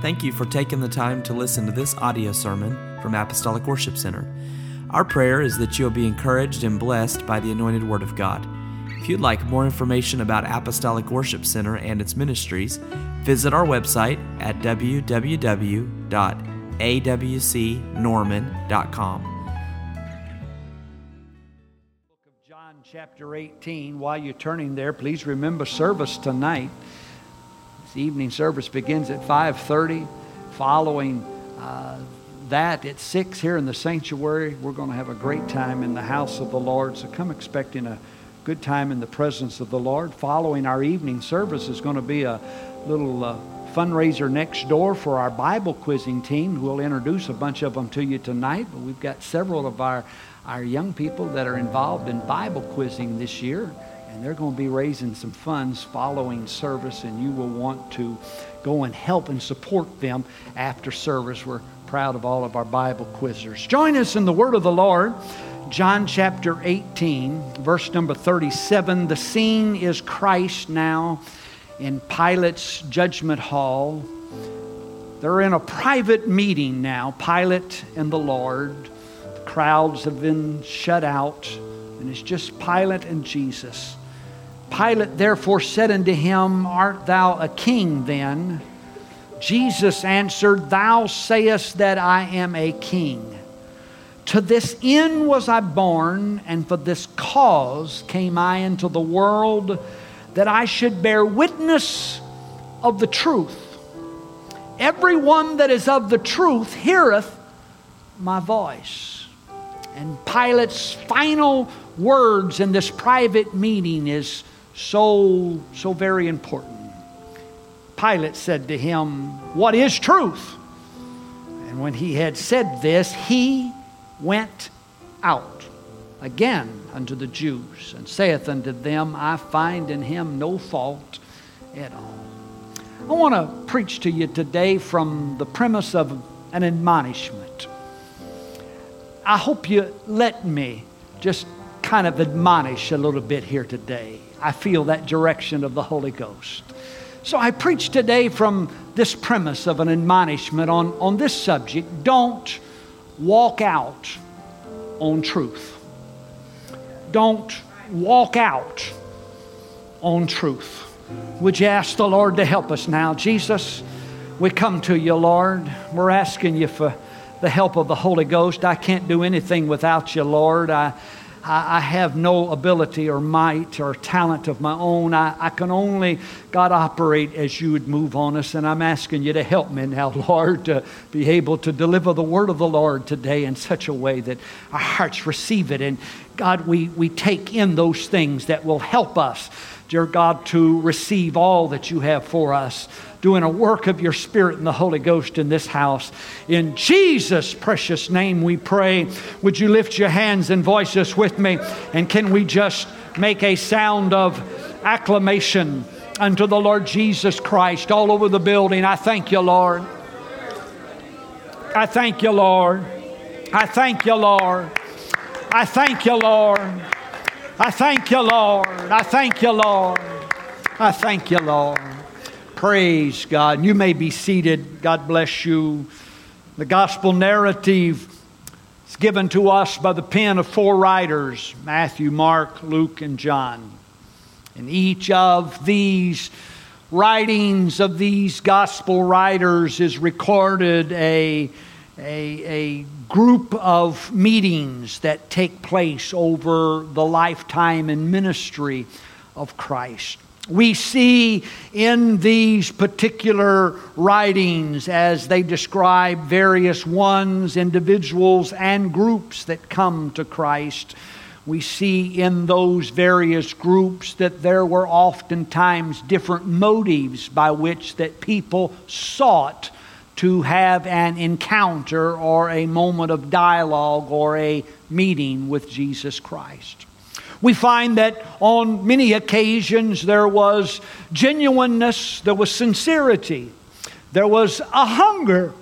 Thank you for taking the time to listen to this audio sermon from Apostolic Worship Center. Our prayer is that you'll be encouraged and blessed by the anointed Word of God. If you'd like more information about Apostolic Worship Center and its ministries, visit our website at www.awcnorman.com. Book of John, chapter 18. While you're turning there, please remember service tonight. This evening service begins at 5:30. Following uh, that, at six here in the sanctuary, we're going to have a great time in the house of the Lord. So come expecting a good time in the presence of the Lord. Following our evening service is going to be a little uh, fundraiser next door for our Bible quizzing team. We'll introduce a bunch of them to you tonight, but we've got several of our, our young people that are involved in Bible quizzing this year, and they're going to be raising some funds following service, and you will want to go and help and support them after service. We're proud of all of our Bible quizzers. Join us in the Word of the Lord. John chapter 18, verse number 37. The scene is Christ now in Pilate's judgment hall. They're in a private meeting now, Pilate and the Lord. The crowds have been shut out, and it's just Pilate and Jesus. Pilate therefore said unto him, Art thou a king then? Jesus answered, Thou sayest that I am a king. To this end was I born, and for this cause came I into the world, that I should bear witness of the truth. Everyone that is of the truth heareth my voice. And Pilate's final words in this private meeting is so, so very important. Pilate said to him, What is truth? And when he had said this, he went out again unto the Jews and saith unto them, I find in him no fault at all. I want to preach to you today from the premise of an admonishment. I hope you let me just kind of admonish a little bit here today. I feel that direction of the Holy Ghost. So I preach today from this premise of an admonishment on, on this subject. Don't walk out on truth. Don't walk out on truth. Would you ask the Lord to help us now? Jesus, we come to you, Lord. We're asking you for the help of the Holy Ghost. I can't do anything without you, Lord. I, I, have no ability or might or talent of my own. I, I can only, God, operate as you would move on us. And I'm asking you to help me now, Lord, to be able to deliver the word of the Lord today in such a way that our hearts receive it. And God, we, we take in those things that will help us, dear God, to receive all that you have for us doing a work of your Spirit and the Holy Ghost in this house. In Jesus' precious name we pray. Would you lift your hands and voice us with me? And can we just make a sound of acclamation unto the Lord Jesus Christ all over the building? I thank you, Lord. I thank you, Lord. I thank you, Lord. I thank you, Lord. I thank you, Lord. I thank you, Lord. I thank you, Lord. Praise God. You may be seated. God bless you. The gospel narrative is given to us by the pen of four writers Matthew, Mark, Luke, and John. And each of these writings of these gospel writers is recorded a, a, a group of meetings that take place over the lifetime and ministry of Christ we see in these particular writings as they describe various ones, individuals, and groups that come to Christ. We see in those various groups that there were oftentimes different motives by which that people sought to have an encounter or a moment of dialogue or a meeting with Jesus Christ. We find that on many occasions there was genuineness, there was sincerity, there was a hunger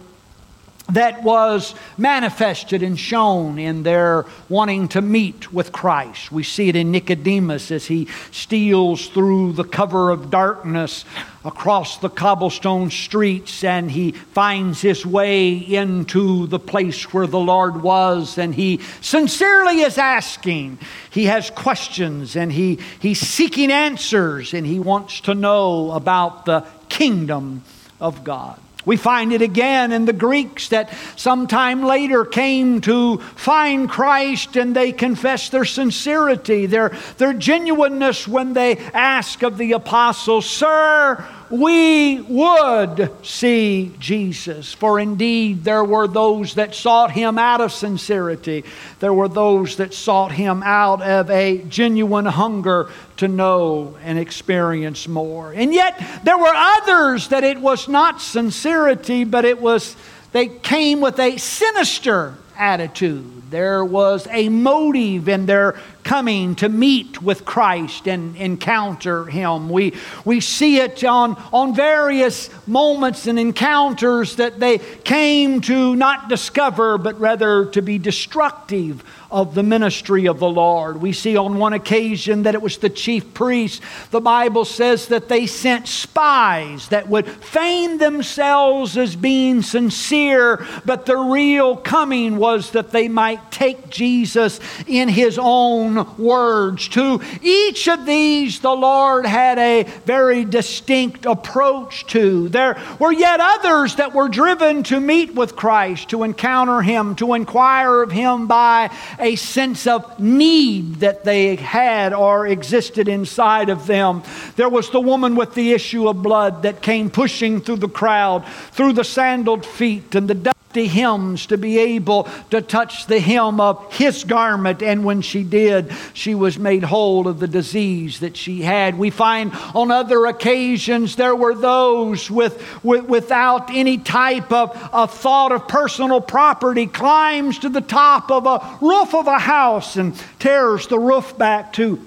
that was manifested and shown in their wanting to meet with Christ. We see it in Nicodemus as he steals through the cover of darkness across the cobblestone streets and he finds his way into the place where the Lord was and he sincerely is asking. He has questions and he, he's seeking answers and he wants to know about the kingdom of God. We find it again in the Greeks that sometime later came to find Christ and they confess their sincerity, their, their genuineness when they ask of the apostles, Sir, we would see Jesus. For indeed, there were those that sought him out of sincerity. There were those that sought him out of a genuine hunger to know and experience more. And yet, there were others that it was not sincerity, but it was, they came with a sinister attitude. There was a motive in their coming to meet with Christ and encounter Him. We, we see it on, on various moments and encounters that they came to not discover, but rather to be destructive of the ministry of the Lord. We see on one occasion that it was the chief priests. The Bible says that they sent spies that would feign themselves as being sincere, but the real coming was that they might take Jesus in his own words. To each of these, the Lord had a very distinct approach to. There were yet others that were driven to meet with Christ, to encounter him, to inquire of him by a sense of need that they had or existed inside of them. There was the woman with the issue of blood that came pushing through the crowd, through the sandaled feet and the hymns to be able to touch the hem of his garment. And when she did, she was made whole of the disease that she had. We find on other occasions there were those with, with without any type of, of thought of personal property climbs to the top of a roof of a house and tears the roof back to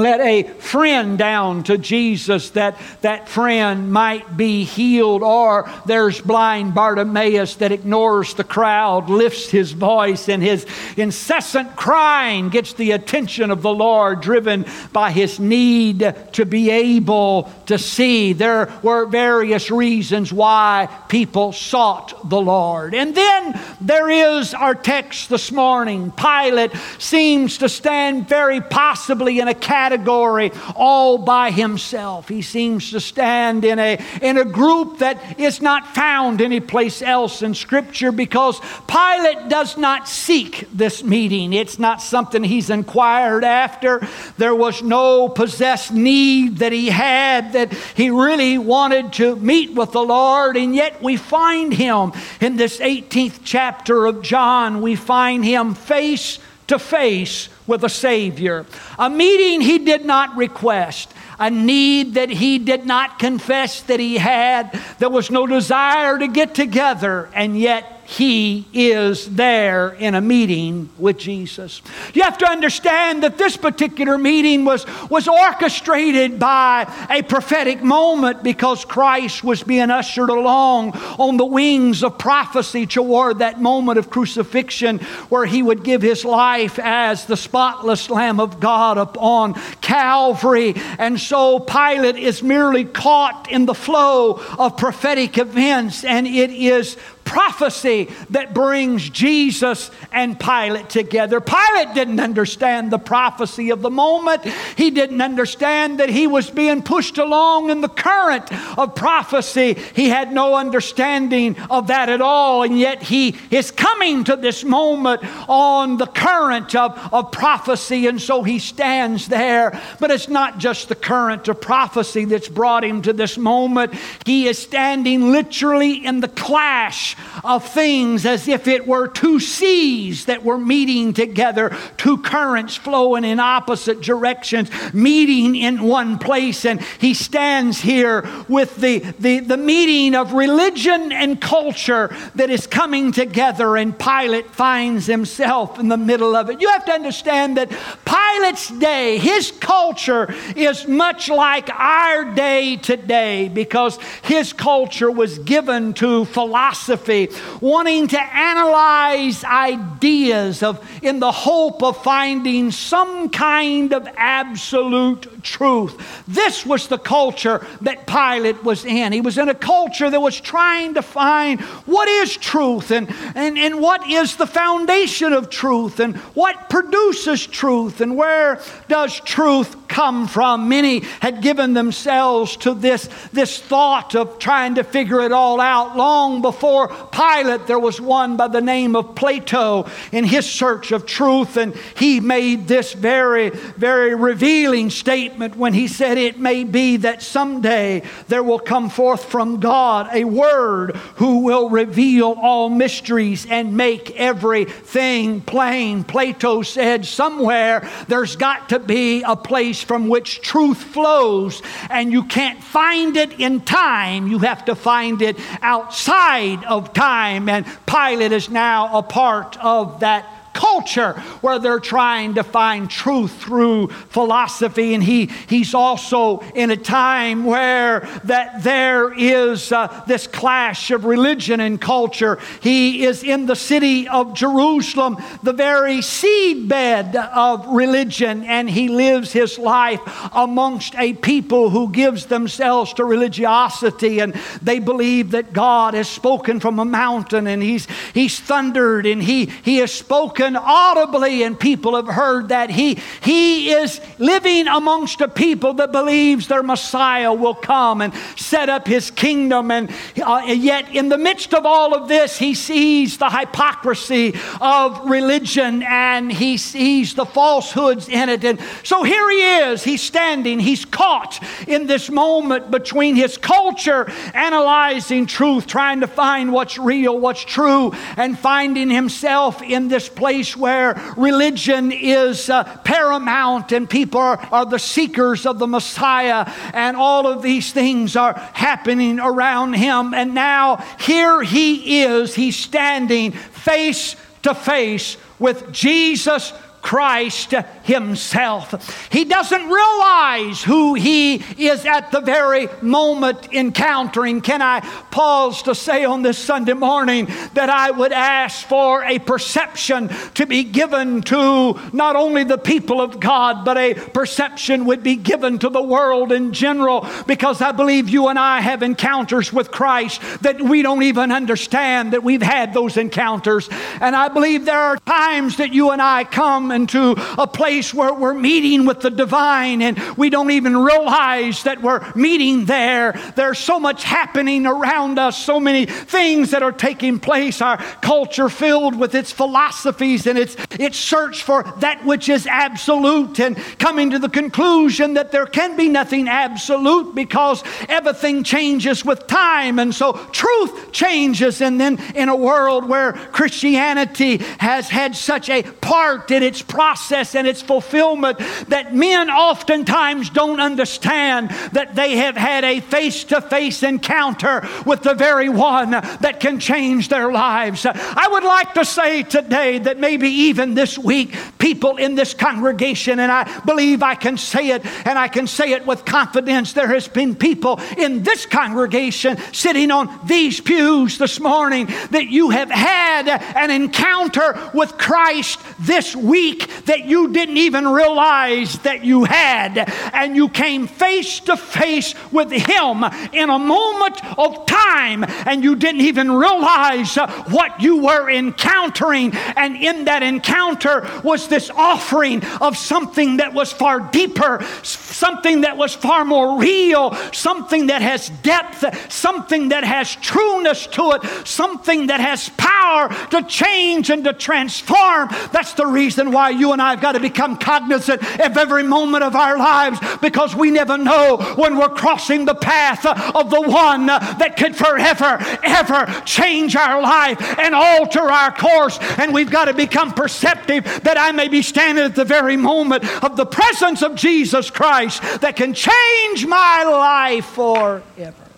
let a friend down to Jesus that that friend might be healed. Or there's blind Bartimaeus that ignores the crowd, lifts his voice, and his incessant crying gets the attention of the Lord, driven by his need to be able to see. There were various reasons why people sought the Lord. And then there is our text this morning. Pilate seems to stand very possibly in a category category all by himself. He seems to stand in a, in a group that is not found anyplace else in Scripture because Pilate does not seek this meeting. It's not something he's inquired after. There was no possessed need that he had that he really wanted to meet with the Lord, and yet we find him in this 18th chapter of John. We find him face to face with a Savior. A meeting he did not request, a need that he did not confess that he had. There was no desire to get together, and yet he is there in a meeting with Jesus. You have to understand that this particular meeting was, was orchestrated by a prophetic moment because Christ was being ushered along on the wings of prophecy toward that moment of crucifixion where he would give his life as the spotless Lamb of God upon Calvary. And so Pilate is merely caught in the flow of prophetic events, and it is prophecy that brings Jesus and Pilate together. Pilate didn't understand the prophecy of the moment. He didn't understand that he was being pushed along in the current of prophecy. He had no understanding of that at all, and yet he is coming to this moment on the current of, of prophecy, and so he stands there. But it's not just the current of prophecy that's brought him to this moment, he is standing literally in the clash of things as if it were two seas that were meeting together, two currents flowing in opposite directions, meeting in one place. And he stands here with the, the, the meeting of religion and culture that is coming together, and Pilate finds himself in the middle of it. You have to understand that Pilate's day, his culture, is much like our day today because his culture was given to philosophy philosophy, wanting to analyze ideas of, in the hope of finding some kind of absolute truth. This was the culture that Pilate was in. He was in a culture that was trying to find what is truth and, and, and what is the foundation of truth and what produces truth and where does truth come from. Many had given themselves to this, this thought of trying to figure it all out. Long before Pilate, there was one by the name of Plato in his search of truth, and he made this very, very revealing statement when he said, It may be that someday there will come forth from God a word who will reveal all mysteries and make everything plain. Plato said, Somewhere there's got to be a place place from which truth flows, and you can't find it in time. You have to find it outside of time. And Pilate is now a part of that culture where they're trying to find truth through philosophy. And he, he's also in a time where that there is uh, this clash of religion and culture. He is in the city of jerusalem the very seedbed of religion and he lives his life amongst a people who gives themselves to religiosity. And they believe that god has spoken from a mountain and he's he's thundered and he he has spoken spoken audibly, and people have heard that. He, he is living amongst a people that believes their Messiah will come and set up his kingdom. And uh, yet, in the midst of all of this, he sees the hypocrisy of religion and he sees the falsehoods in it. And so here he is, he's standing, he's caught in this moment between his culture analyzing truth, trying to find what's real, what's true, and finding himself in this place place where religion is uh, paramount and people are, are the seekers of the Messiah, and all of these things are happening around him. And now here he is, he's standing face to face with Jesus Christ Himself. He doesn't realize who He is at the very moment encountering. Can I pause to say on this Sunday morning that I would ask for a perception to be given to not only the people of God, but a perception would be given to the world in general because I believe you and I have encounters with Christ that we don't even understand that we've had those encounters. And I believe there are times that you and I come into a place where we're meeting with the divine and we don't even realize that we're meeting there. There's so much happening around us, so many things that are taking place. Our culture filled with its philosophies and its, its search for that which is absolute and coming to the conclusion that there can be nothing absolute because everything changes with time. And so truth changes. And then in a world where Christianity has had such a part in its its process and its fulfillment that men oftentimes don't understand that they have had a face to face encounter with the very one that can change their lives. I would like to say today that maybe even this week, people in this congregation, and I believe I can say it, and I can say it with confidence, there has been people in this congregation sitting on these pews this morning that you have had an encounter with Christ this week that you didn't even realize that you had. And you came face to face with Him in a moment of time, and you didn't even realize what you were encountering. And in that encounter was this offering of something that was far deeper, something that was far more real, something that has depth, something that has trueness to it, something that has power to change and to transform. That's the reason why why you and I have got to become cognizant of every moment of our lives because we never know when we're crossing the path of the one that could forever, ever change our life and alter our course. And we've got to become perceptive that I may be standing at the very moment of the presence of Jesus Christ that can change my life forever.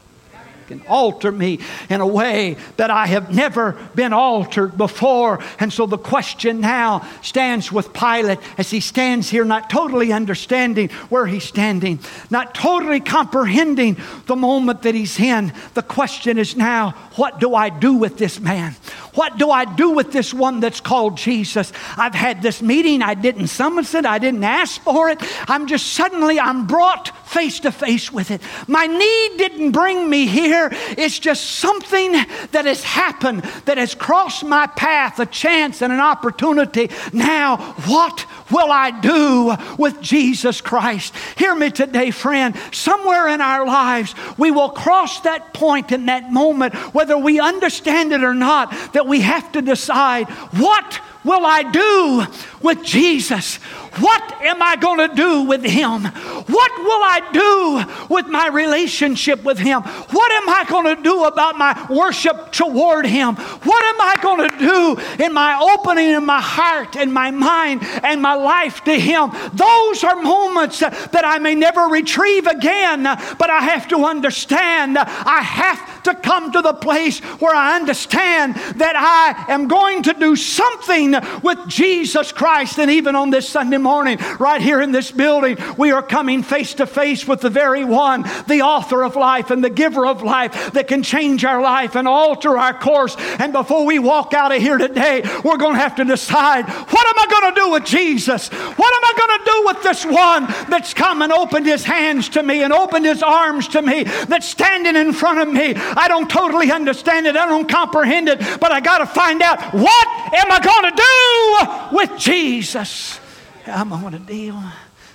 And alter me in a way that I have never been altered before. And so the question now stands with Pilate as he stands here, not totally understanding where he's standing, not totally comprehending the moment that he's in. The question is now, what do I do with this man? What do I do with this one that's called Jesus? I've had this meeting. I didn't summon it. I didn't ask for it. I'm just suddenly, I'm brought face to face with it. My need didn't bring me here. It's just something that has happened that has crossed my path, a chance and an opportunity. Now, what will I do with Jesus Christ? Hear me today, friend. Somewhere in our lives, we will cross that point in that moment, whether we understand it or not, that we have to decide what will I do with Jesus? What am I going to do with him? What will I do with my relationship with him? What am I going to do about my worship toward him? What am I going to do in my opening in my heart and my mind and my life to him? Those are moments that I may never retrieve again, but I have to understand I have to come to the place where I understand that I am going to do something with Jesus Christ. And even on this Sunday morning, right here in this building, we are coming face to face with the very one, the author of life and the giver of life that can change our life and alter our course. And before we walk out of here today, we're going to have to decide what am I going to do with Jesus? What am I going to do with this one that's come and opened his hands to me and opened his arms to me, that's standing in front of me? I don't totally understand it, I don't comprehend it, but I got to find out what am I going to do with Jesus? I'm on a deal.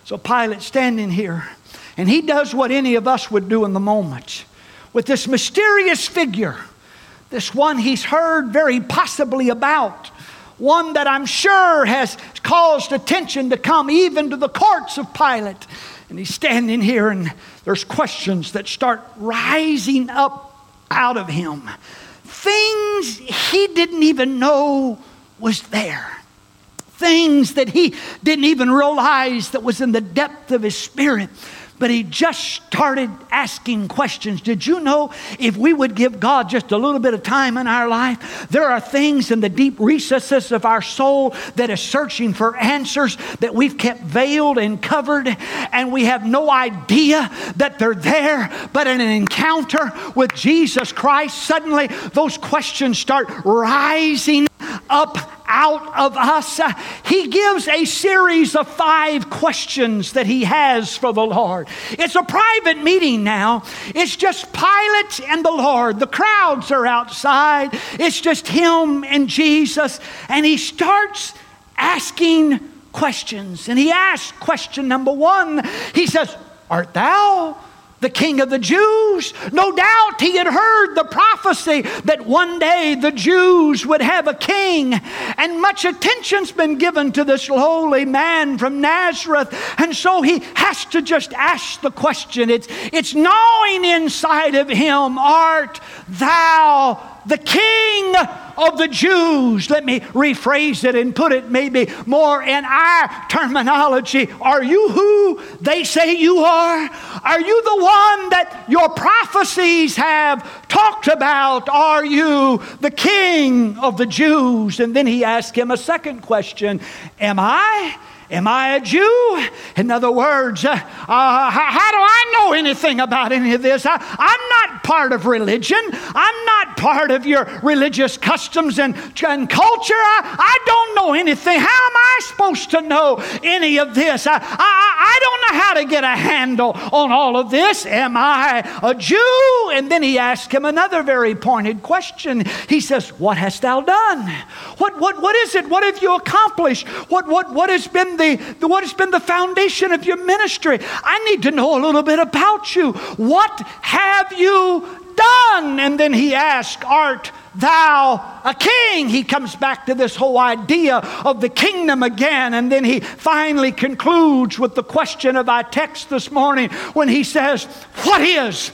So Pilate standing here, and he does what any of us would do in the moment with this mysterious figure, this one he's heard very possibly about, one that I'm sure has caused attention to come even to the courts of Pilate. And he's standing here, and there's questions that start rising up out of him. Things he didn't even know was there things that he didn't even realize that was in the depth of his spirit but he just started asking questions. Did you know if we would give God just a little bit of time in our life, there are things in the deep recesses of our soul that is searching for answers that we've kept veiled and covered, and we have no idea that they're there. But in an encounter with Jesus Christ, suddenly those questions start rising up out of us. He gives a series of five questions that he has for the Lord. It's a private meeting now. It's just Pilate and the Lord. The crowds are outside. It's just him and Jesus. And he starts asking questions. And he asks question number one. He says, Art thou the king of the Jews. No doubt he had heard the prophecy that one day the Jews would have a king. And much attention's been given to this lowly man from Nazareth. And so he has to just ask the question. It's, it's gnawing inside of him Art thou the king of the Jews. Let me rephrase it and put it maybe more in our terminology. Are you who they say you are? Are you the one that your prophecies have talked about? Are you the king of the Jews? And then he asked him a second question Am I? Am I a Jew? In other words, uh, uh, how, how, do I know anything about any of this? I, am not part of religion. I'm not part of your religious customs and, and culture. I, I don't know anything. How am I supposed to know any of this? I, I, I don't know how to get a handle on all of this. Am I a Jew? And then he asked him another very pointed question. He says, What hast thou done? What, what, what is it? What have you accomplished? What, what, what has been the, the, what has been the foundation of your ministry? I need to know a little bit about you. What have you done? And then he asked, Art thou a king? He comes back to this whole idea of the kingdom again. And then he finally concludes with the question of our text this morning when he says, What is?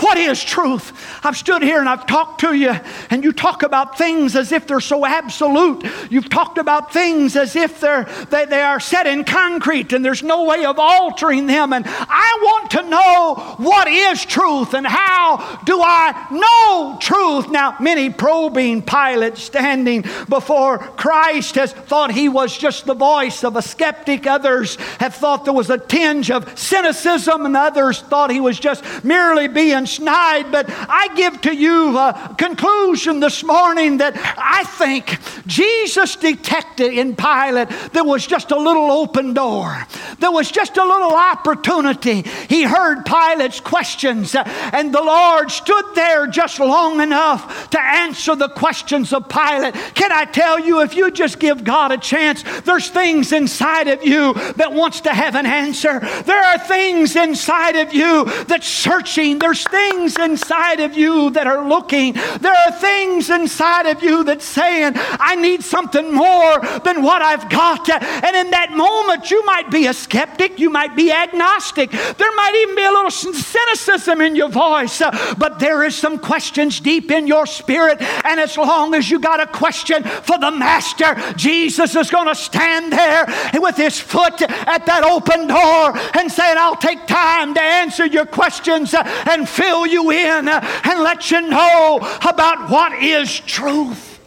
What is truth? I've stood here and I've talked to you, and you talk about things as if they're so absolute. You've talked about things as if they're, they, they are set in concrete and there's no way of altering them. And I want to know what is truth and how do I know truth? Now, many probing Pilate standing before Christ has thought he was just the voice of a skeptic. Others have thought there was a tinge of cynicism, and others thought he was just merely being snide, but I give to you a conclusion this morning that I think Jesus detected in Pilate there was just a little open door. There was just a little opportunity. He heard Pilate's questions, uh, and the Lord stood there just long enough to answer the questions of Pilate. Can I tell you, if you just give God a chance, there's things inside of you that wants to have an answer. There are things inside of you that's searching. There's things inside of you that are looking. There are things inside of you that's saying, I need something more than what I've got. And in that moment, you might be a skeptic, you might be agnostic, there might even be a little cynicism in your voice, uh, but there is some questions deep in your spirit. And as long as you got a question for the Master, Jesus is going to stand there with his foot at that open door and saying, I'll take time to answer your questions uh, and fill you in and let you know about what is truth.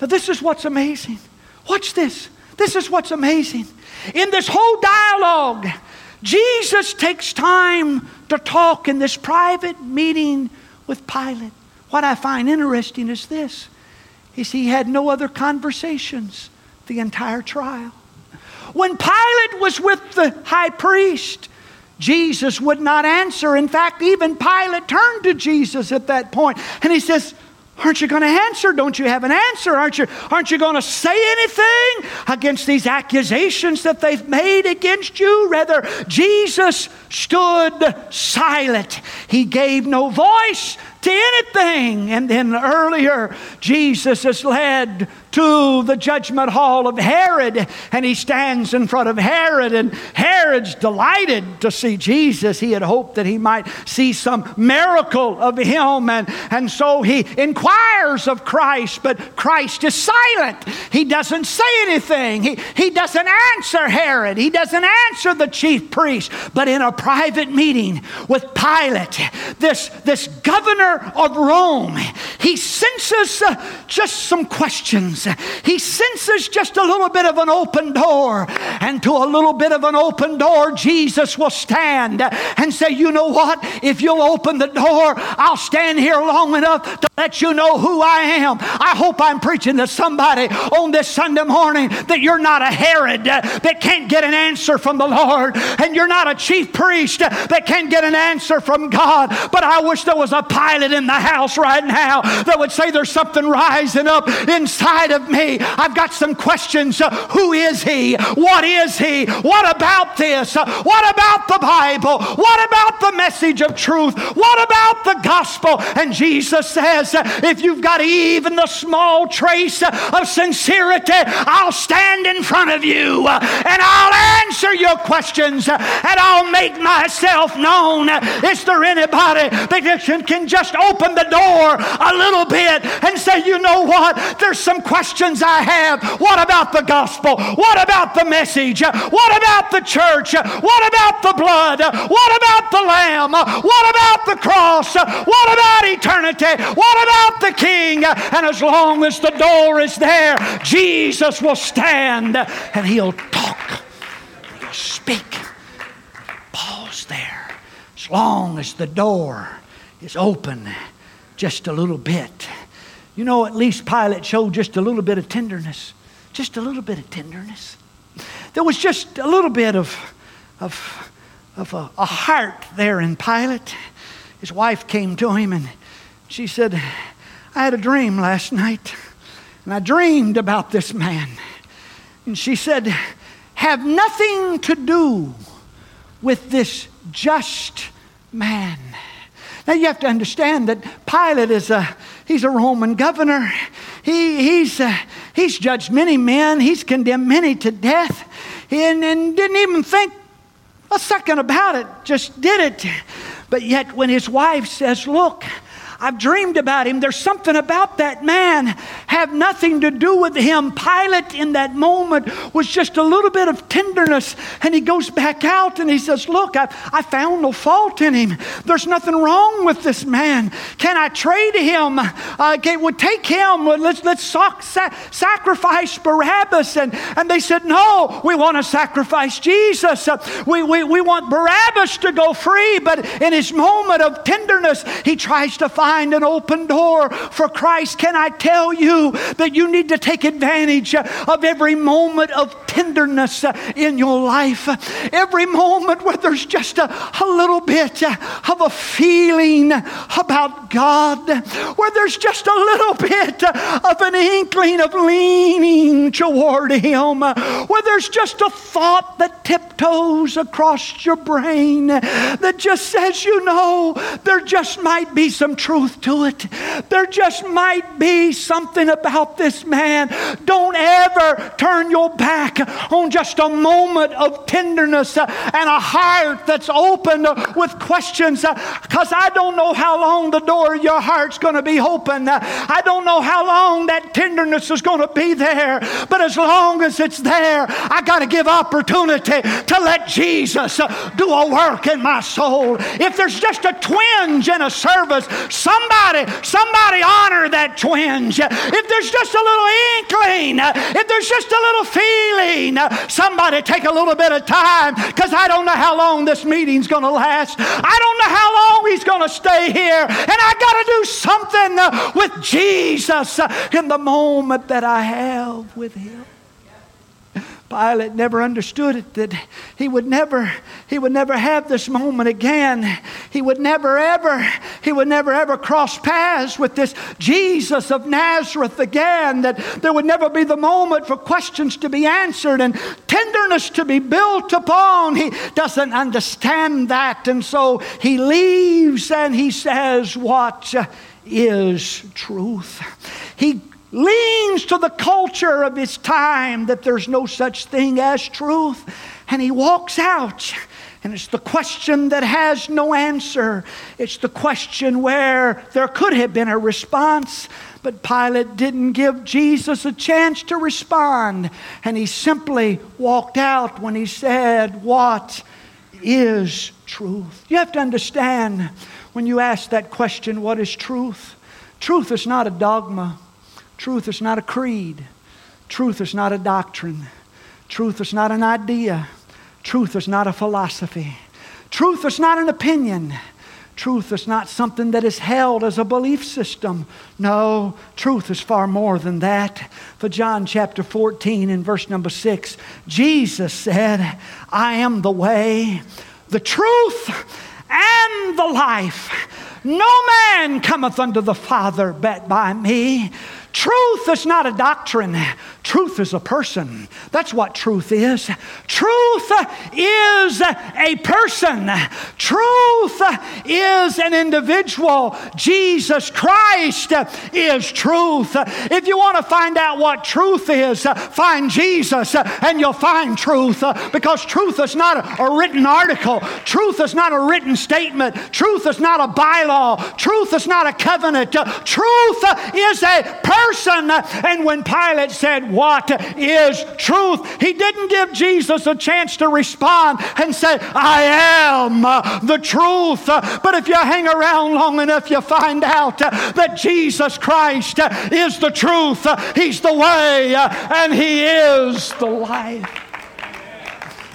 Now, this is what's amazing. Watch this. This is what's amazing. In this whole dialogue, Jesus takes time to talk in this private meeting with Pilate. What I find interesting is this is he had no other conversations the entire trial. When Pilate was with the high priest, Jesus would not answer. In fact, even Pilate turned to Jesus at that point and he says, Aren't you going to answer? Don't you have an answer? Aren't you, aren't you going to say anything against these accusations that they've made against you? Rather, Jesus stood silent. He gave no voice to anything. And then earlier, Jesus is led to the judgment hall of Herod, and he stands in front of Herod, and Herod's delighted to see Jesus. He had hoped that he might see some miracle of him, and, and so he inquires of Christ, but Christ is silent. He doesn't say anything, he, he doesn't answer Herod, he doesn't answer the chief priest, but in a private meeting with Pilate, this, this governor of Rome, he senses uh, just some questions. He senses just a little bit of an open door. And to a little bit of an open door, Jesus will stand and say, You know what? If you'll open the door, I'll stand here long enough to let you know who I am. I hope I'm preaching to somebody on this Sunday morning that you're not a Herod that can't get an answer from the Lord, and you're not a chief priest that can't get an answer from God. But I wish there was a Pilate silent in the house right now that would say there's something rising up inside of me. I've got some questions. Uh, who is he? What is he? What about this? Uh, what about the Bible? What about the message of truth? What about the gospel? And Jesus says, uh, if you've got even the small trace of sincerity, I'll stand in front of you and I'll answer your questions and I'll make myself known. Is there anybody that can just just open the door a little bit and say, you know what? There's some questions I have. What about the gospel? What about the message? What about the church? What about the blood? What about the lamb? What about the cross? What about eternity? What about the king? And as long as the door is there, Jesus will stand and he'll talk. He'll speak. Pause there. As long as the door is open just a little bit. You know, at least Pilate showed just a little bit of tenderness. Just a little bit of tenderness. There was just a little bit of, of, of a, a heart there in Pilate. His wife came to him and she said, I had a dream last night, and I dreamed about this man. And she said, Have nothing to do with this just man. Now you have to understand that Pilate is a he's a Roman governor. He, he's, uh, he's judged many men. He's condemned many to death, and, and didn't even think a second about it. Just did it. But yet, when his wife says, Look, I've dreamed about him. There's something about that man have nothing to do with him. Pilate in that moment was just a little bit of tenderness. And he goes back out and he says, Look, I, I found no fault in him. There's nothing wrong with this man. Can I trade him? Uh, can, we'll take him. Let's, let's sac- sacrifice Barabbas. And, and they said, No, we want to sacrifice Jesus. Uh, we, we, we want Barabbas to go free. But in his moment of tenderness, he tries to find an open door for Christ, can I tell you that you need to take advantage of every moment of tenderness in your life? Every moment where there's just a, a little bit of a feeling about God, where there's just a little bit of an inkling of leaning toward Him, where there's just a thought that tiptoes across your brain that just says, you know, there just might be some truth truth to it. There just might be something about this man. Don't ever turn your back on just a moment of tenderness and a heart that's open with questions because I don't know how long the door of your heart's going to be open. I don't know how long that tenderness is going to be there. But as long as it's there, I got to give opportunity to let Jesus do a work in my soul. If there's just a twinge in a service, Somebody, somebody honor that twinge. If there's just a little inkling, if there's just a little feeling, somebody take a little bit of time because I don't know how long this meeting's going to last. I don't know how long he's going to stay here. And I got to do something with Jesus in the moment that I have with him. Pilate never understood it that he would never he would never have this moment again. He would never ever he would never ever cross paths with this Jesus of Nazareth again that there would never be the moment for questions to be answered and tenderness to be built upon. He doesn't understand that and so he leaves and he says what is truth. He leans to the culture of his time that there's no such thing as truth, and he walks out. And it's the question that has no answer. It's the question where there could have been a response, but Pilate didn't give Jesus a chance to respond. And he simply walked out when he said, What is truth? You have to understand when you ask that question, What is truth? Truth is not a dogma. Truth is not a creed. Truth is not a doctrine. Truth is not an idea. Truth is not a philosophy. Truth is not an opinion. Truth is not something that is held as a belief system. No, truth is far more than that. For John chapter 14 and verse number 6, Jesus said, I am the way, the truth, and the life. No man cometh unto the Father but by me. Truth is not a doctrine. Truth is a person. That's what truth is. Truth is a person. Truth is an individual. Jesus Christ is truth. If you want to find out what truth is, find Jesus and you'll find truth because truth is not a written article. Truth is not a written statement. Truth is not a bylaw. Truth is not a covenant. Truth is a person. And when Pilate said, what is truth. He didn't give Jesus a chance to respond and say, I am the truth. But if you hang around long enough, you find out that Jesus Christ is the truth, He's the way, and He is the life.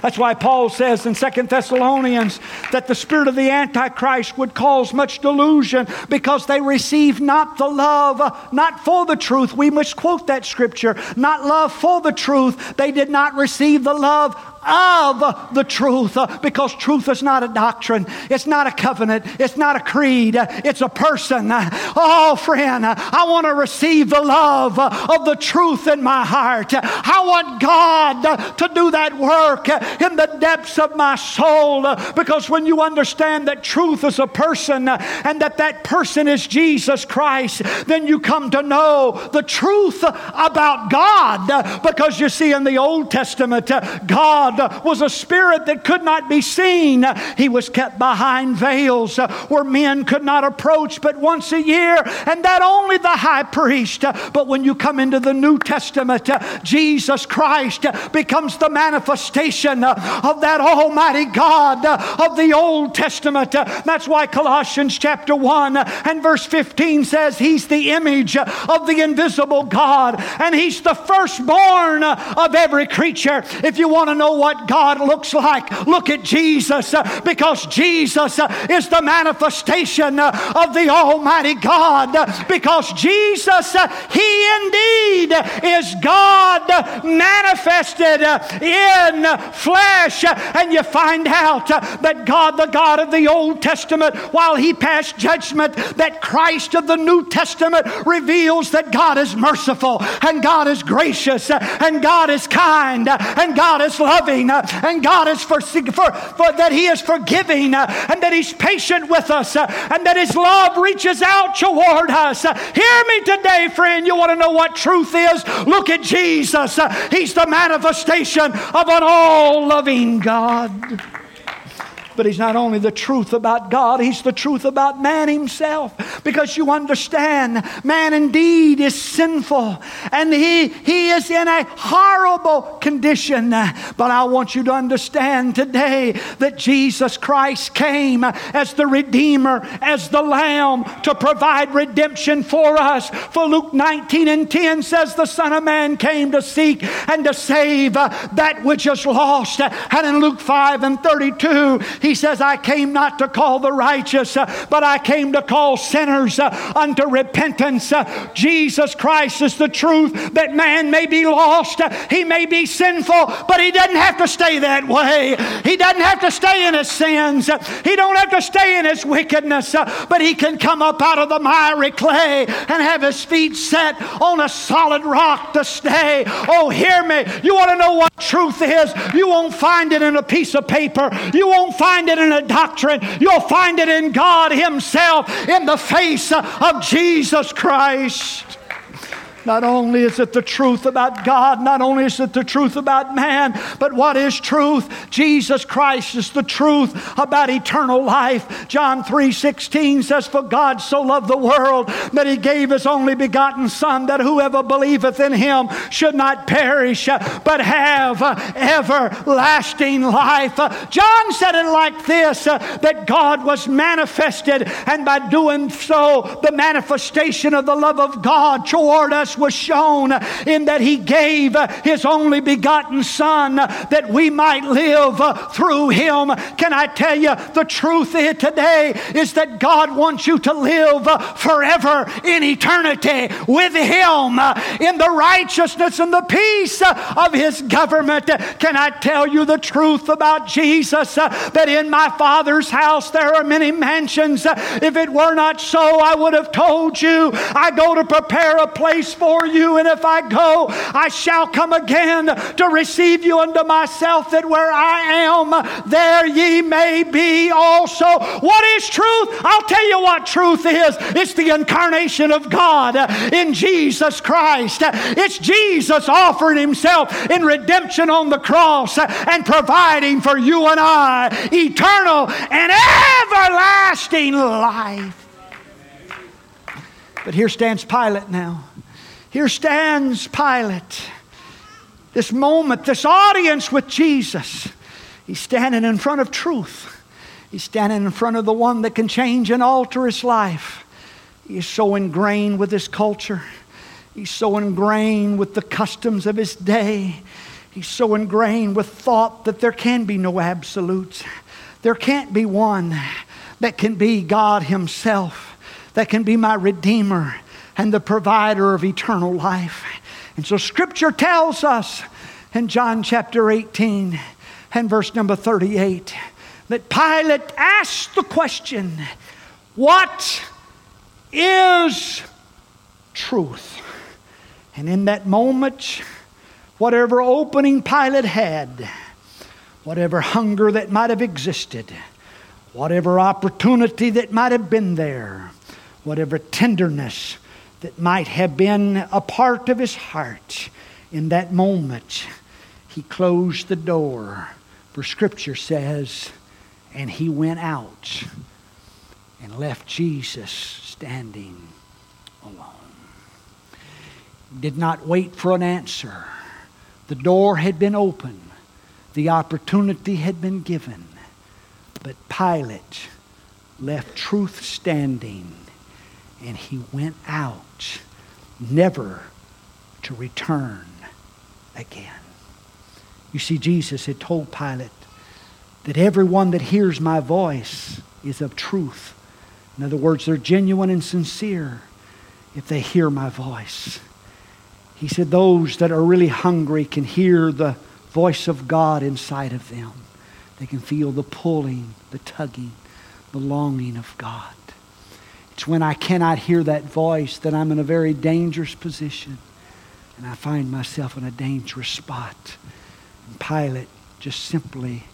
That's why Paul says in Second Thessalonians that the spirit of the Antichrist would cause much delusion because they receive not the love, not for the truth. We must quote that scripture, not love for the truth. They did not receive the love of the truth because truth is not a doctrine, it's not a covenant, it's not a creed, it's a person. Oh, friend, I want to receive the love of the truth in my heart. I want God to do that work in the depths of my soul because when you understand that truth is a person and that that person is Jesus Christ, then you come to know the truth about God because you see in the Old Testament, God God was a spirit that could not be seen. He was kept behind veils uh, where men could not approach but once a year, and that only the high priest. But when you come into the New Testament, uh, Jesus Christ uh, becomes the manifestation of that Almighty God of the Old Testament. That's why Colossians chapter 1 and verse 15 says, He's the image of the invisible God, and He's the firstborn of every creature. If you want to know what God looks like, look at Jesus, uh, because Jesus uh, is the manifestation uh, of the Almighty God, because Jesus, He indeed is God manifested in flesh. And you find out that God, the God of the Old Testament, while He passed judgment, that Christ of the New Testament reveals that God is merciful and God is gracious and God is kind and God is loving Uh, and God is for, for, for that He is forgiving uh, and that He's patient with us uh, and that His love reaches out toward us. Hear me today, friend. You want to know what truth is? Look at Jesus. He's the manifestation of an all loving God. But he's not only the truth about God, he's the truth about man himself. Because you understand, man indeed is sinful and he, he is in a horrible condition. But I want you to understand today that Jesus Christ came as the Redeemer, as the Lamb to provide redemption for us. For Luke 19 and 10 says, The Son of Man came to seek and to save that which is lost. And in Luke 5 and 32, he says, I came not to call the righteous, uh, but I came to call sinners uh, unto repentance. Uh, Jesus Christ is the truth that man may be lost, he may be sinful, but he doesn't have to stay that way. He doesn't have to stay in his sins. He don't have to stay in his wickedness, but he can come up out of the miry clay and have his feet set on a solid rock to stay. Oh, hear me. You want to know what truth is? You won't find it in a piece of paper. You won't find find it in a doctrine, you'll find it in God Himself, in the face of Jesus Christ. Not only is it the truth about God, not only is it the truth about man, but what is truth? Jesus Christ is the truth about eternal life. John 3:16 says, For God so loved the world that he gave his only begotten Son, that whoever believeth in him should not perish, but have everlasting life. John said it like this that God was manifested, and by doing so, the manifestation of the love of God toward us was shown in that He gave His only begotten Son that we might live through Him. Can I tell you the truth here today is that God wants you to live forever in eternity with Him in the righteousness and the peace of His government. Can I tell you the truth about Jesus? That in my Father's house there are many mansions. If it were not so, I would have told you. I go to prepare a place for you, and if I go, I shall come again to receive you unto myself, that where I am, there ye may be also. What is truth? I'll tell you what truth is it's the incarnation of God in Jesus Christ. It's Jesus offering himself in redemption on the cross and providing for you and I eternal and everlasting life. But here stands Pilate now. Here stands Pilate. This moment, this audience with Jesus. He's standing in front of truth. He's standing in front of the one that can change and alter his life. He is so ingrained with his culture. He's so ingrained with the customs of his day. He's so ingrained with thought that there can be no absolutes. There can't be one that can be God Himself, that can be my Redeemer, and the provider of eternal life. And so Scripture tells us in John chapter 18 and verse number 38 that Pilate asked the question, What is truth? And in that moment, whatever opening Pilate had, whatever hunger that might have existed, whatever opportunity that might have been there, whatever tenderness that might have been a part of his heart in that moment, he closed the door. For Scripture says, and he went out and left Jesus standing alone. Did not wait for an answer. The door had been open, the opportunity had been given. But Pilate left truth standing and he went out, never to return again. You see, Jesus had told Pilate that everyone that hears my voice is of truth. In other words, they're genuine and sincere if they hear my voice. He said, Those that are really hungry can hear the voice of God inside of them. They can feel the pulling, the tugging, the longing of God. It's when I cannot hear that voice that I'm in a very dangerous position and I find myself in a dangerous spot. And Pilate just simply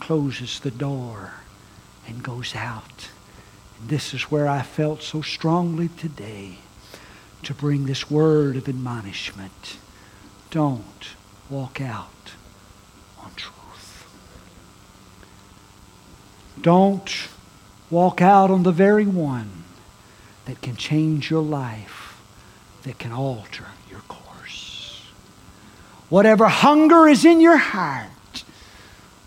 closes the door and goes out. And this is where I felt so strongly today to bring this word of admonishment. Don't walk out on truth. Don't walk out on the very one that can change your life, that can alter your course. Whatever hunger is in your heart,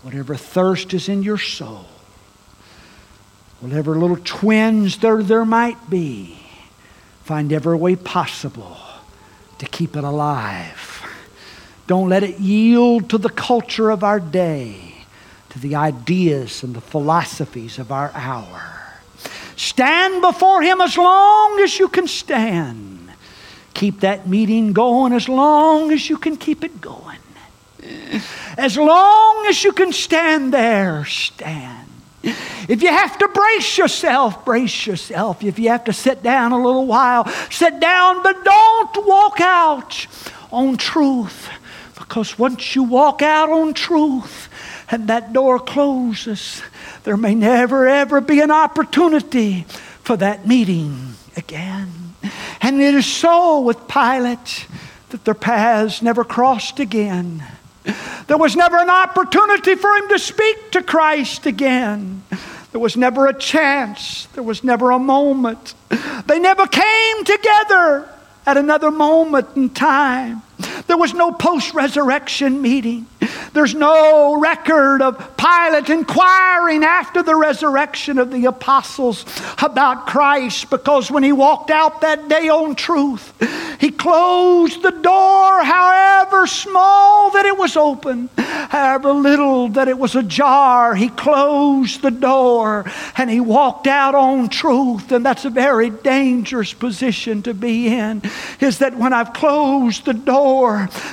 whatever thirst is in your soul, whatever little twinge there, there might be, find every way possible to keep it alive. Don't let it yield to the culture of our day, to the ideas and the philosophies of our hour. Stand before Him as long as you can stand. Keep that meeting going as long as you can keep it going. As long as you can stand there, stand. If you have to brace yourself, brace yourself. If you have to sit down a little while, sit down, but don't walk out on truth. Because once you walk out on truth and that door closes, there may never, ever be an opportunity for that meeting again. And it is so with Pilate that their paths never crossed again. There was never an opportunity for him to speak to Christ again. There was never a chance. There was never a moment. They never came together at another moment in time. There was no post resurrection meeting. There's no record of Pilate inquiring after the resurrection of the apostles about Christ because when he walked out that day on truth, he closed the door, however small that it was open, however little that it was ajar. He closed the door and he walked out on truth. And that's a very dangerous position to be in, is that when I've closed the door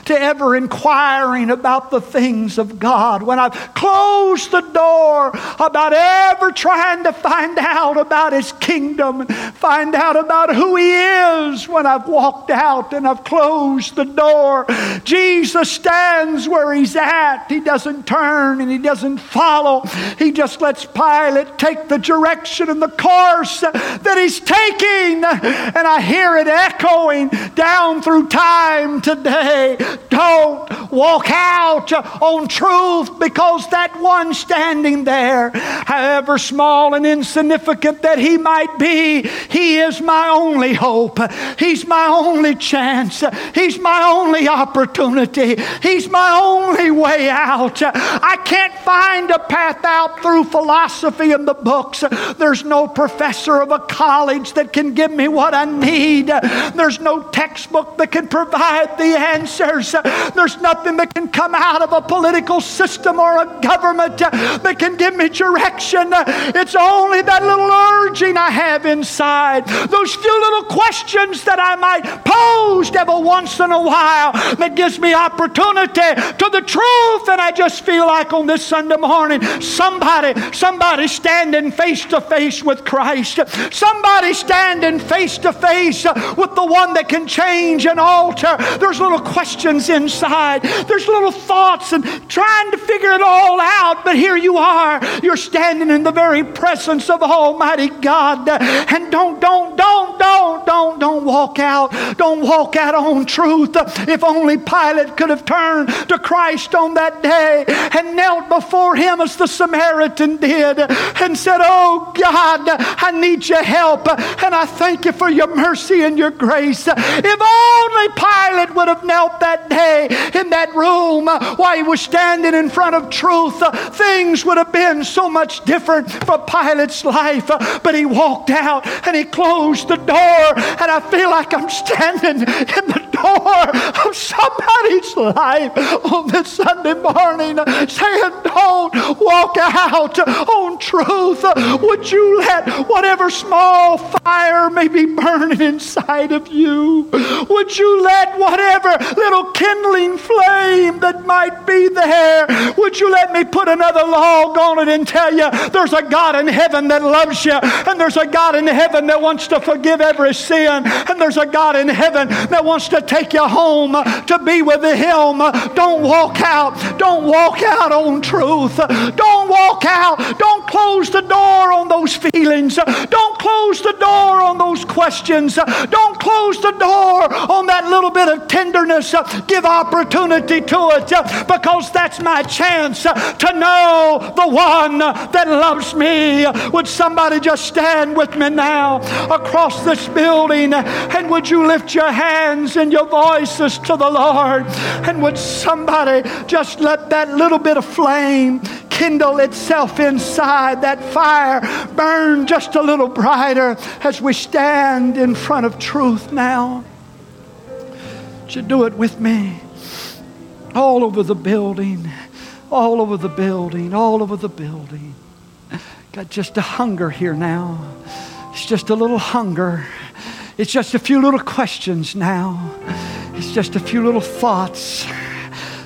to ever inquiring about the things of God, when I've closed the door about ever trying to find out about His kingdom, find out about who He is, when I've walked out and I've closed the door, Jesus stands where He's at. He doesn't turn and He doesn't follow. He just lets Pilate take the direction and the course that He's taking. And I hear it echoing down through time today. Don't walk out on truth because that one standing there, however small and insignificant that he might be, he is my only hope. He's my only chance. He's my only opportunity. He's my only way out. I can't find a path out through philosophy in the books. There's no professor of a college that can give me what I need. There's no textbook that can provide the answers. There's nothing that can come out of a political system or a government that can give me direction. It's only that little urging I have inside, those few little questions that I might pose every once in a while that gives me opportunity to the truth. And I just feel like on this Sunday morning, somebody, somebody standing face to face with Christ, somebody standing face to face with the one that can change and alter. There's little questions inside, there's little thoughts and trying to figure it all out. But here you are, you're standing in the very presence of Almighty God. And don't, don't, don't, don't, don't, don't walk out. Don't walk out on truth. If only Pilate could have turned to Christ on that day and knelt before him as the Samaritan did and said, Oh God, I need your help and I thank you for your mercy and your grace. If only Pilate would have knelt that day in that room while he was standing in front of truth, things would have been so much different for Pilate's life. But he walked out and he closed the door, and I feel like I'm standing in the door of somebody's life on this Sunday morning saying, Don't walk out on truth. Would you let whatever small fire may be burning inside of you, would you let whatever little kindling flame that might be there, would you let me put another log on it and tell you there's a God in heaven that loves you, and there's a God in heaven that wants to forgive every sin, and there's a God in heaven that wants to take you home to be with the Him. Don't walk out. Don't walk out on truth. Don't walk out. Don't close the door on those feelings. Don't close the door on those questions. Don't close the door on that little bit of tenderness. Uh, give opportunity to it uh, because that's my chance uh, to know the one that loves me. Would somebody just stand with me now across this building and would you lift your hands and your voices to the Lord? And would somebody just let that little bit of flame kindle itself inside, that fire burn just a little brighter as we stand in front of truth now? You do it with me? All over the building, all over the building, all over the building. Got just a hunger here now. It's just a little hunger. It's just a few little questions now. It's just a few little thoughts.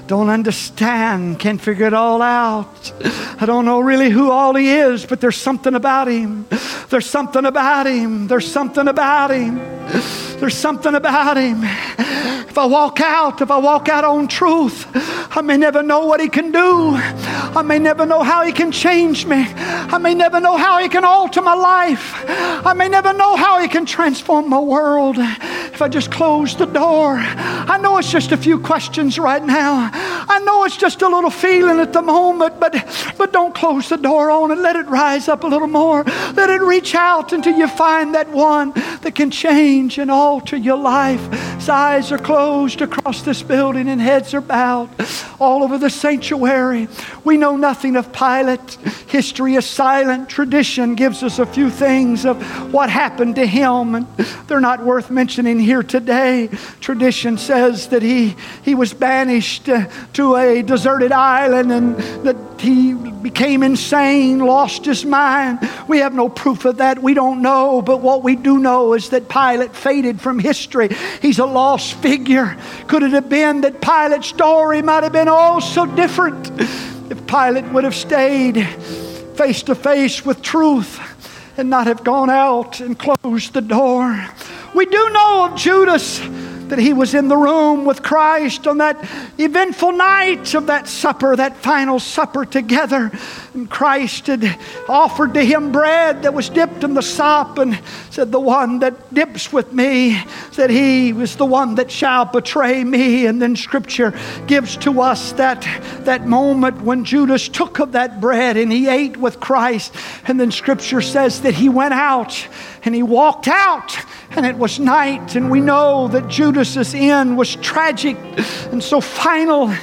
Don't understand, can't figure it all out. I don't know really who all he is, but there's something about him. There's something about him. There's something about him. There's something about him. If I walk out, if I walk out on truth, I may never know what he can do. I may never know how he can change me. I may never know how he can alter my life. I may never know how he can transform my world if I just close the door. I know it's just a few questions right now. I know it's just a little feeling at the moment, but but don't close the door on it. Let it rise up a little more. Let it reach out until you find that one that can change and alter your life. His eyes are closed across this building and heads are bowed all over the sanctuary. We know nothing of Pilate. History is silent. Tradition gives us a few things of what happened to him, and they're not worth mentioning here today. Tradition says that he, he was banished uh, to a deserted island and that he became insane, lost his mind. We have no proof of that. We don't know. But what we do know is that Pilate faded from history. He's a lost figure. Could it have been that Pilate's story might have been all so different if Pilate would have stayed face to face with truth and not have gone out and closed the door? We do know of Judas that he was in the room with Christ on that eventful night of that supper, that final supper together. And Christ had offered to him bread that was dipped in the sop and said, The one that dips with me, said he was the one that shall betray me. And then scripture gives to us that, that moment when Judas took of that bread and he ate with Christ. And then scripture says that he went out and he walked out and it was night, and we know that Judas's end was tragic and so final.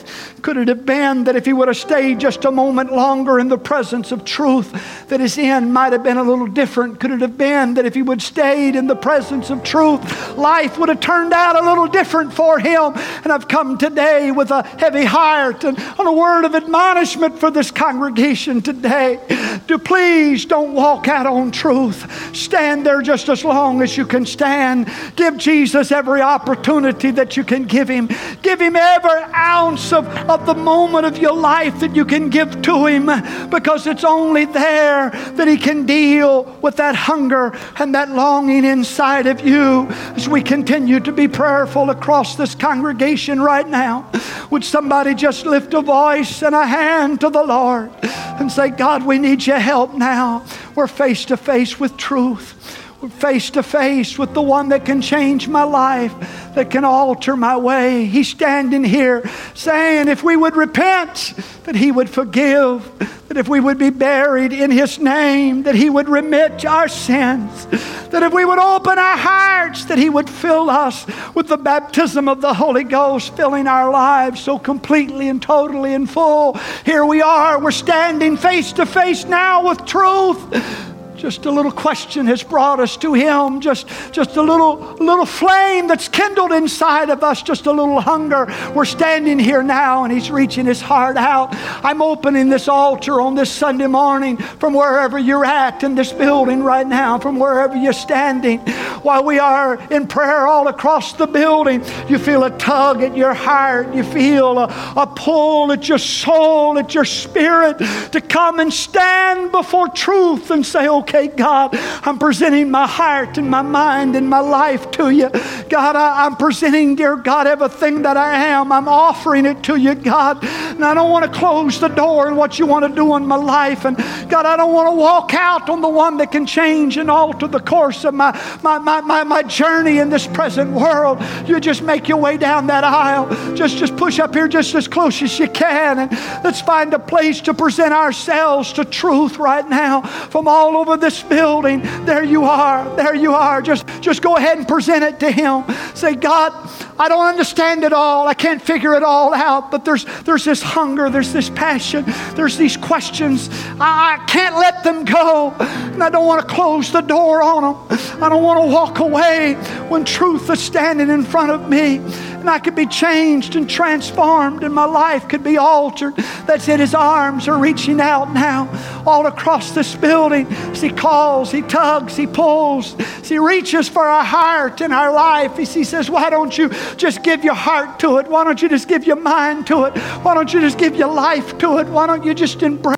Could it have been that if he would have stayed just a moment longer in the presence of truth, that his end might have been a little different? Could it have been that if he would have stayed in the presence of truth, life would have turned out a little different for him? And I've come today with a heavy heart and on a word of admonishment for this congregation today. To please don't walk out on truth. Stand there just as long as you can stand. Give Jesus every opportunity that you can give him. Give him every ounce of, of the moment of your life that you can give to Him because it's only there that He can deal with that hunger and that longing inside of you as we continue to be prayerful across this congregation right now. Would somebody just lift a voice and a hand to the Lord and say, God, we need your help now. We're face to face with truth. Face to face with the one that can change my life, that can alter my way. He's standing here saying, if we would repent, that He would forgive, that if we would be buried in His name, that He would remit our sins, that if we would open our hearts, that He would fill us with the baptism of the Holy Ghost, filling our lives so completely and totally and full. Here we are, we're standing face to face now with truth. Just a little question has brought us to Him. Just, just a little, little flame that's kindled inside of us. Just a little hunger. We're standing here now, and He's reaching His heart out. I'm opening this altar on this Sunday morning from wherever you're at in this building right now, from wherever you're standing. While we are in prayer all across the building, you feel a tug at your heart. You feel a, a pull at your soul, at your spirit to come and stand before truth and say, okay okay, God, I'm presenting my heart and my mind and my life to you. God, I, am presenting, dear God, everything that I am. I'm offering it to you, God. And I don't want to close the door and what you want to do in my life. And God, I don't want to walk out on the one that can change and alter the course of my, my, my, my, my journey in this present world. You just make your way down that aisle. Just, just push up here just as close as you can. And let's find a place to present ourselves to truth right now from all over this building. There you are. There you are. Just, just go ahead and present it to Him. Say, God, I don't understand it all. I can't figure it all out, but there's, there's this hunger, there's this passion, there's these questions. I, I can't let them go. And I don't want to close the door on them. I don't want to walk away when truth is standing in front of me and I could be changed and transformed, and my life could be altered. That's it. His arms are reaching out now all across this building. As he calls, he tugs, he pulls, as he reaches for our heart and our life. He says, Why don't you just give your heart to it? Why don't you just give your mind to it? Why don't you just give your life to it? Why don't you just embrace?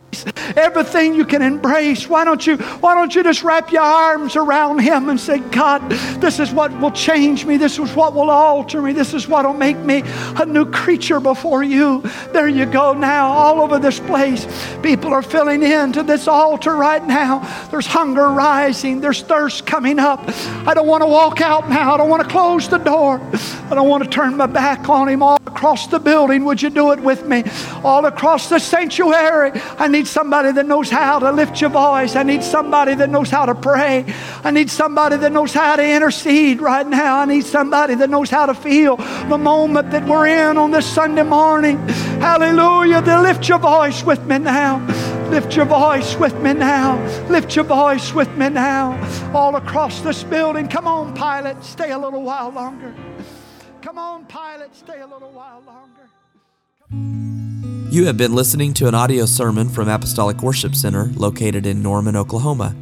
Everything you can embrace. Why don't you, why don't you just wrap your arms around him and say, God, this is what will change me. This is what will alter me. This is what will make me a new creature before you. There you go now, all over this place. People are filling into this altar right now. There's hunger rising, there's thirst coming up. I don't want to walk out now. I don't want to close the door. I don't want to turn my back on him all across the building. Would you do it with me? All across the sanctuary. I need somebody that knows how to lift your voice. I need somebody that knows how to pray. I need somebody that knows how to intercede right now. I need somebody that knows how to feel the moment that we're in on this Sunday morning. Hallelujah. Then lift your voice with me now. Lift your voice with me now. Lift your voice with me now. All across this building. Come on, Pilate. Stay a little while longer. Come on, Pilate. Stay a little while longer. You have been listening to an audio sermon from Apostolic Worship Center located in Norman, Oklahoma.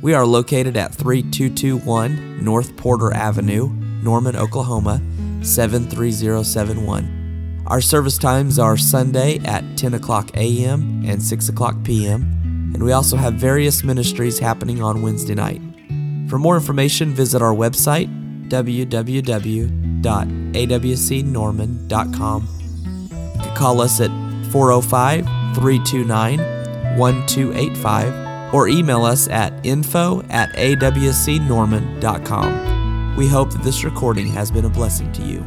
We are located at 3221 North Porter Avenue, Norman, Oklahoma 73071. Our service times are Sunday at 10 o'clock a.m. and 6 o'clock p.m., and we also have various ministries happening on Wednesday night. For more information, visit our website www.awcnorman.com. Call us at 405 329 1285 or email us at info at awcnorman.com. We hope that this recording has been a blessing to you.